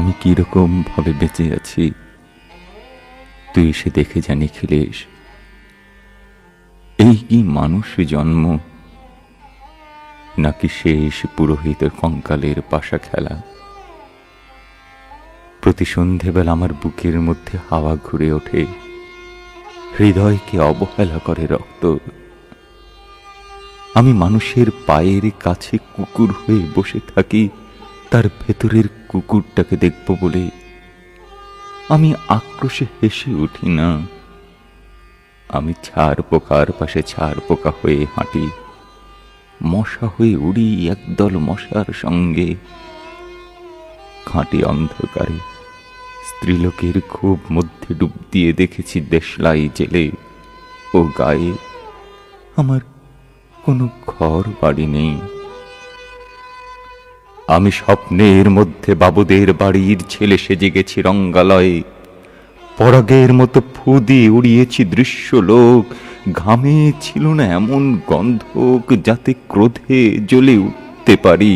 আমি কীরকম ভাবে বেঁচে আছি? তুই এসে দেখে জানি খিলেশ এই কি মানুষ জন্ম? নাকি শেষ পুরোহিতের কঙ্কালের পাশা খেলা? প্রতি সন্ধেবেলা আমার বুকের মধ্যে হাওয়া ঘুরে ওঠে। হৃদয়কে অবহেলা করে রক্ত। আমি মানুষের পায়ের কাছে কুকুর হয়ে বসে থাকি। তার ভেতরের কুকুরটাকে দেখব বলে আমি আক্রোশে হেসে উঠি না। আমি ছাড় পোকার পাশে ছাড় পোকা হয়ে হাঁটি। মশা হয়ে উড়ি একদল মশার সঙ্গে। খাঁটি অন্ধকারে স্ত্রীলোকের খুব মধ্যে ডুব দিয়ে দেখেছি দেশলাই জেলে ও গায়ে আমার কোনো ঘর বাড়ি নেই। আমি স্বপ্নের মধ্যে বাবুদের বাড়ির ছেলে সেজে গেছি রঙ্গালয়ে। পরাগের মতো ফু দিয়ে উড়িয়েছি দৃশ্য লোক ঘামে ছিল না এমন গন্ধক যাতে ক্রোধে জ্বলে উঠতে পারি।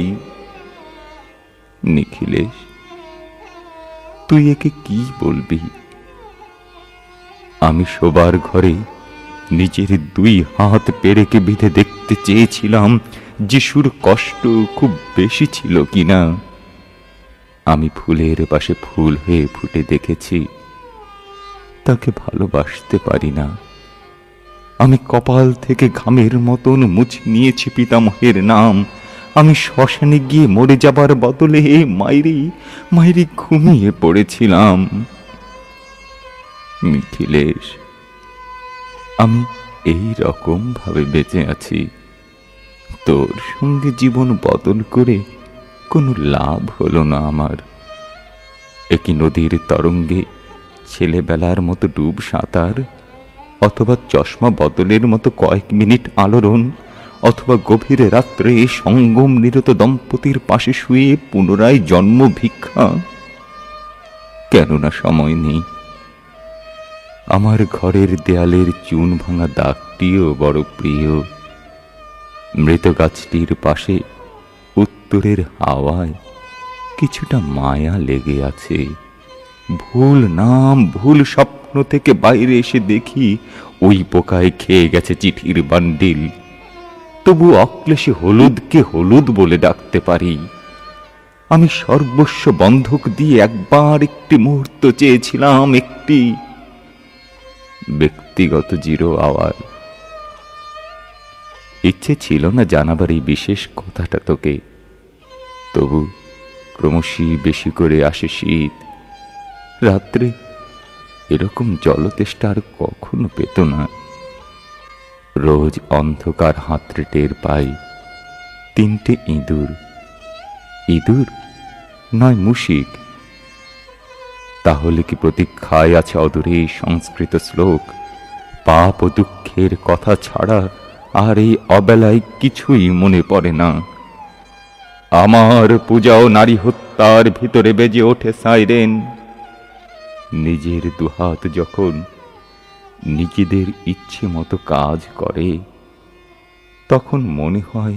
নিখিলেশ, তুই একে কি বলবি? আমি শোবার ঘরে নিজের দুই হাত পেরেকে বিধে দেখতে চেয়েছিলাম যিশুর কষ্ট খুব বেশি ছিল কিনা। আমি ফুলের পাশে ফুল হয়ে ফুটে দেখেছি। তাকে ভালোবাসতে পারি না। আমি কপাল থেকে ঘামের মতন মুছে নিয়েছি পিতামহের নাম। আমি শ্মশানে গিয়ে মরে যাবার বদলে মাইরি মাইরি ঘুমিয়ে পড়েছিলাম। মিথিলেশ, আমি এই রকম ভাবে বেঁচে আছি। তোর সঙ্গে জীবন বদল করে কোনো লাভ হলো না আমার। একই নদীর তরঙ্গে ছেলেবেলার মতো ডুব সাঁতার, অথবা চশমা বদলের মতো কয়েক মিনিট আলোড়ন, অথবা গভীর রাত্রে সঙ্গম নিরত দম্পতির পাশে শুয়ে পুনরায় জন্ম ভিক্ষা। কেননা সময় নেই। আমার ঘরের দেয়ালের চুন ভাঙা দাগটিও বড় প্রিয়। মৃত গাছটির পাশে উত্তরের হাওয়ায় কিছুটা মায়া লেগে আছে। ভুল নাম, ভুল স্বপ্ন থেকে বাইরে এসে দেখি ওই পোকায় খেয়ে গেছে চিঠির বান্ডিল। তবু অক্লেশে হলুদকে হলুদ বলে ডাকতে পারি। আমি সর্বস্ব বন্ধক দিয়ে একবার একটি মুহূর্ত চেয়েছিলাম একটি ব্যক্তিগত জিরো আওয়ার। ইচ্ছে ছিল না জানাবার এই বিশেষ কথাটা তোকে। তবু ক্রমশই বেশি করে আসে শীত। রাত্রে এরকম জলতেষ্টা আর কখনো পেত না। রোজ অন্ধকার হাতড়ে টের পাই তিনটে ইঁদুর। ইঁদুর নয়, মুশিক। তাহলে কি প্রতীক্ষায় আছে অদূরে সংস্কৃত শ্লোক? পাপ ও দুঃখের কথা ছাড়া আর এই অবেলায় কিছুই মনে পড়ে না। আমার পূজা ও নারী হত্যার ভিতরে বেজে ওঠে সাইরেন। নিজের দুহাত যখন নিজেদের ইচ্ছে মতো কাজ করে, তখন মনে হয়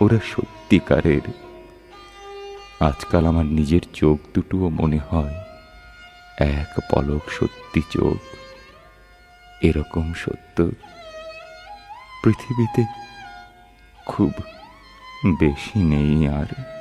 ওরা সত্যিকারের। আজকাল আমার নিজের চোখ দুটোও মনে হয় এক পলক সত্যি চোখ, এরকম সত্য। পৃথিবীতে খুব বেশি নেই আর।